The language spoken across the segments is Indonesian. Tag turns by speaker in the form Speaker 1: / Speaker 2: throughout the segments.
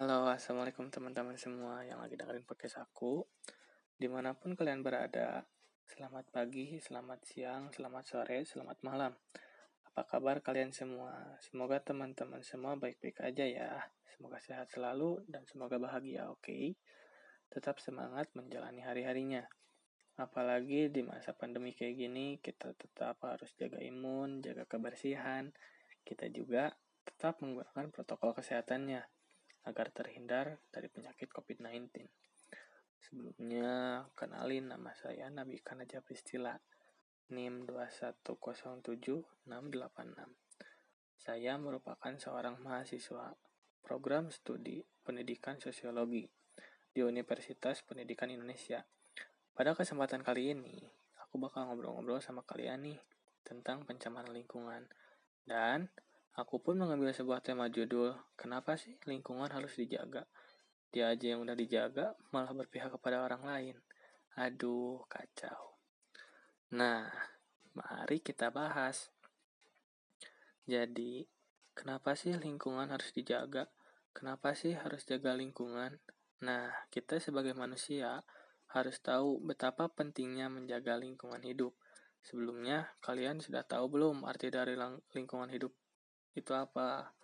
Speaker 1: Halo, assalamualaikum teman-teman semua yang lagi dengerin podcast aku. Di mana pun kalian berada, selamat pagi, selamat siang, selamat sore, selamat malam. Apa kabar kalian semua? Semoga teman-teman semua baik-baik aja ya. Semoga sehat selalu dan semoga bahagia, oke? Okay? Tetap semangat menjalani hari-harinya. Apalagi di masa pandemi kayak gini, kita tetap harus jaga imun, jaga kebersihan. Kita juga tetap menggunakan protokol kesehatannya agar terhindar dari penyakit COVID-19. Sebelumnya, kenalin nama saya Nabi Kanaja Pristila, NIM 2107686. Saya merupakan seorang mahasiswa program studi pendidikan sosiologi di Universitas Pendidikan Indonesia. Pada kesempatan kali ini, aku bakal ngobrol-ngobrol sama kalian nih tentang pencemaran lingkungan. Dan Aku pun mengambil sebuah tema judul, kenapa sih lingkungan harus dijaga? Dia aja yang udah dijaga, malah berpihak kepada orang lain. Aduh, kacau. Nah, mari kita bahas. Jadi, kenapa sih lingkungan harus dijaga? Kenapa sih harus jaga lingkungan? Nah, kita sebagai manusia harus tahu betapa pentingnya menjaga lingkungan hidup. Sebelumnya, kalian sudah tahu belum arti dari lingkungan hidup? Itu apa?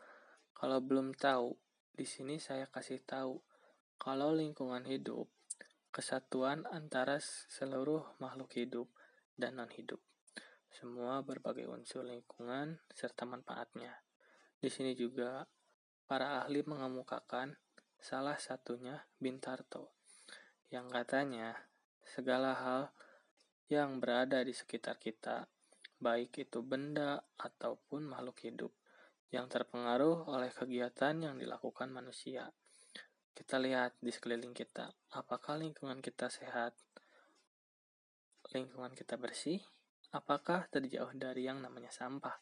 Speaker 1: Kalau belum tahu, di sini saya kasih tahu kalau lingkungan hidup kesatuan antara seluruh makhluk hidup dan non hidup. Semua berbagai unsur lingkungan serta manfaatnya. Di sini juga para ahli mengemukakan salah satunya Bintarto yang katanya segala hal yang berada di sekitar kita, baik itu benda ataupun makhluk hidup, yang terpengaruh oleh kegiatan yang dilakukan manusia. Kita lihat di sekeliling kita, apakah lingkungan kita sehat? Lingkungan kita bersih? Apakah terjauh dari yang namanya sampah?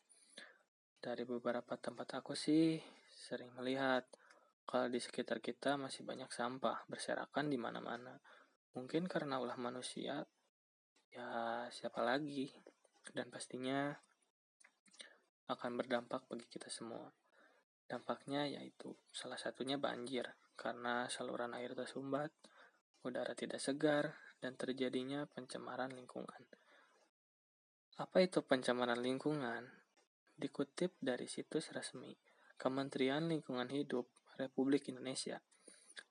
Speaker 1: Dari beberapa tempat aku sih sering melihat kalau di sekitar kita masih banyak sampah berserakan di mana-mana. Mungkin karena ulah manusia, ya siapa lagi? Dan pastinya akan berdampak bagi kita semua. Dampaknya yaitu salah satunya banjir, karena saluran air tersumbat, udara tidak segar, dan terjadinya pencemaran lingkungan. Apa itu pencemaran lingkungan? Dikutip dari situs resmi Kementerian Lingkungan Hidup Republik Indonesia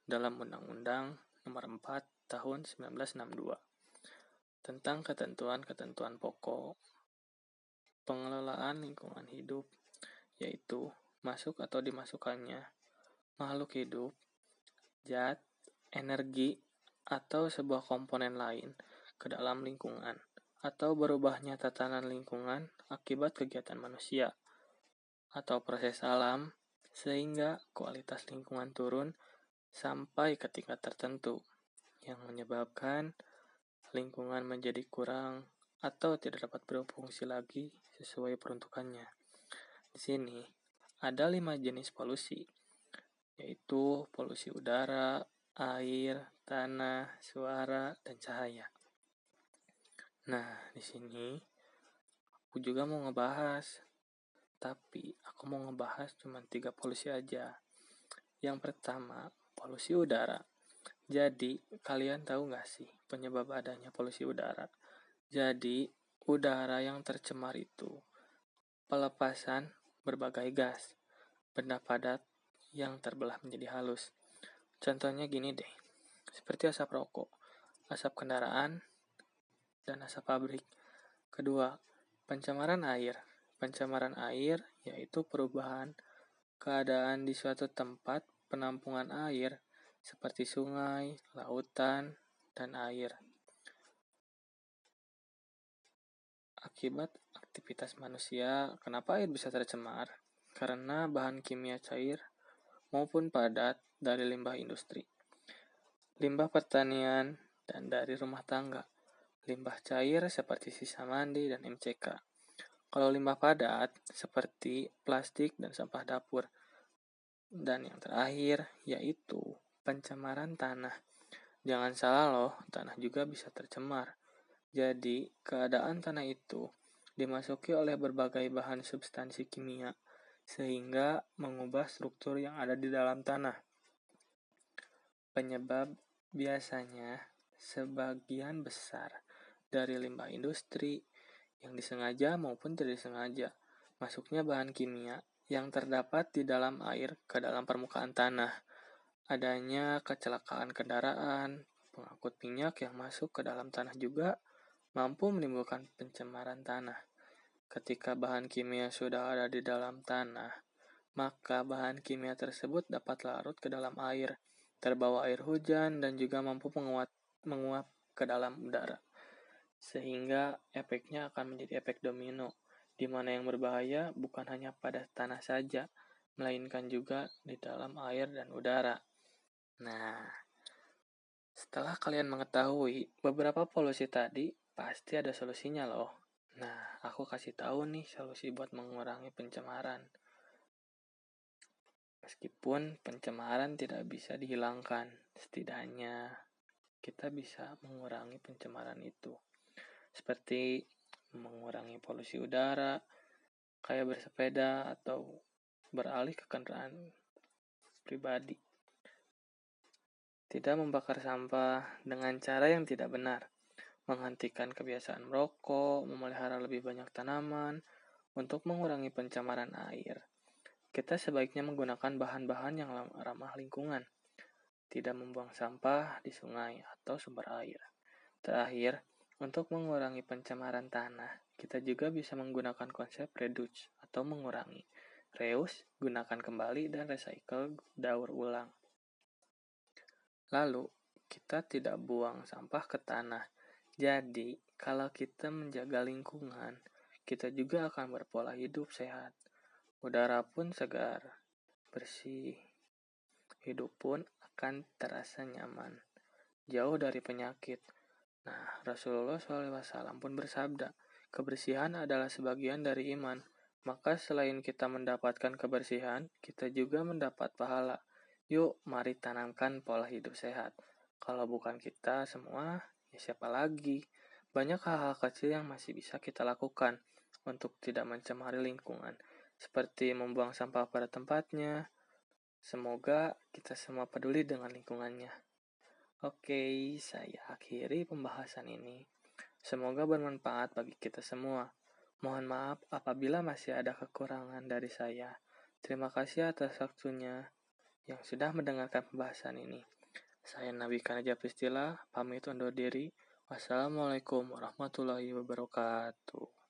Speaker 1: dalam Undang-Undang Nomor 4 Tahun 1962 tentang ketentuan-ketentuan pokok pengelolaan lingkungan hidup, yaitu masuk atau dimasukkannya makhluk hidup, zat, energi, atau sebuah komponen lain ke dalam lingkungan, atau berubahnya tatanan lingkungan akibat kegiatan manusia atau proses alam, sehingga kualitas lingkungan turun sampai ke tingkat tertentu, yang menyebabkan lingkungan menjadi kurang atau tidak dapat berfungsi lagi sesuai peruntukannya. Di sini ada lima jenis polusi, yaitu polusi udara, air, tanah, suara, dan cahaya. Nah, di sini aku juga mau ngebahas, tapi aku mau ngebahas cuma tiga polusi aja. Yang pertama, polusi udara. Jadi, kalian tahu nggak sih penyebab adanya polusi udara? Jadi, udara yang tercemar itu pelepasan berbagai gas, benda padat yang terbelah menjadi halus. Contohnya gini deh, seperti asap rokok, asap kendaraan, dan asap pabrik. Kedua, pencemaran air. Pencemaran air yaitu perubahan keadaan di suatu tempat penampungan air seperti sungai, lautan, dan air Akibat aktivitas manusia, kenapa air bisa tercemar? Karena bahan kimia cair maupun padat dari limbah industri, limbah pertanian, dan dari rumah tangga, limbah cair seperti sisa mandi dan MCK. Kalau limbah padat seperti plastik dan sampah dapur. Dan yang terakhir yaitu pencemaran tanah. Jangan salah loh, tanah juga bisa tercemar. Jadi, keadaan tanah itu dimasuki oleh berbagai bahan substansi kimia, sehingga mengubah struktur yang ada di dalam tanah. Penyebab biasanya sebagian besar dari limbah industri yang disengaja maupun tidak disengaja masuknya bahan kimia yang terdapat di dalam air ke dalam permukaan tanah. Adanya kecelakaan kendaraan, pengangkut minyak yang masuk ke dalam tanah juga mampu menimbulkan pencemaran tanah. Ketika bahan kimia sudah ada di dalam tanah, maka bahan kimia tersebut dapat larut ke dalam air, terbawa air hujan, dan juga mampu menguat, menguap ke dalam udara. Sehingga efeknya akan menjadi efek domino, di mana yang berbahaya bukan hanya pada tanah saja, melainkan juga di dalam air dan udara. Nah, setelah kalian mengetahui beberapa polusi tadi, pasti ada solusinya loh. Nah, aku kasih tahu nih solusi buat mengurangi pencemaran. Meskipun pencemaran tidak bisa dihilangkan, setidaknya kita bisa mengurangi pencemaran itu. Seperti mengurangi polusi udara, kayak bersepeda atau beralih ke kendaraan pribadi. Tidak membakar sampah dengan cara yang tidak benar. Menghentikan kebiasaan merokok, memelihara lebih banyak tanaman, untuk mengurangi pencemaran air kita sebaiknya menggunakan bahan-bahan yang ramah lingkungan, tidak membuang sampah di sungai atau sumber air. Terakhir, untuk mengurangi pencemaran tanah, kita juga bisa menggunakan konsep reduce atau mengurangi, reuse, gunakan kembali, dan recycle, daur ulang. Lalu, kita tidak buang sampah ke tanah. Jadi, kalau kita menjaga lingkungan, kita juga akan berpola hidup sehat. Udara pun segar, bersih. Hidup pun akan terasa nyaman, jauh dari penyakit. Nah, Rasulullah SAW pun bersabda, kebersihan adalah sebagian dari iman. Maka selain kita mendapatkan kebersihan, kita juga mendapat pahala. Yuk, mari tanamkan pola hidup sehat. Kalau bukan kita semua, ya siapa lagi? Banyak hal-hal kecil yang masih bisa kita lakukan untuk tidak mencemari lingkungan seperti membuang sampah pada tempatnya. Semoga kita semua peduli dengan lingkungannya. Oke, saya akhiri pembahasan ini. Semoga bermanfaat bagi kita semua. Mohon maaf apabila masih ada kekurangan dari saya. Terima kasih atas waktunya yang sudah mendengarkan pembahasan ini. Saya Nabi Kanaja Pristila, pamit undur diri. Wassalamualaikum warahmatullahi wabarakatuh.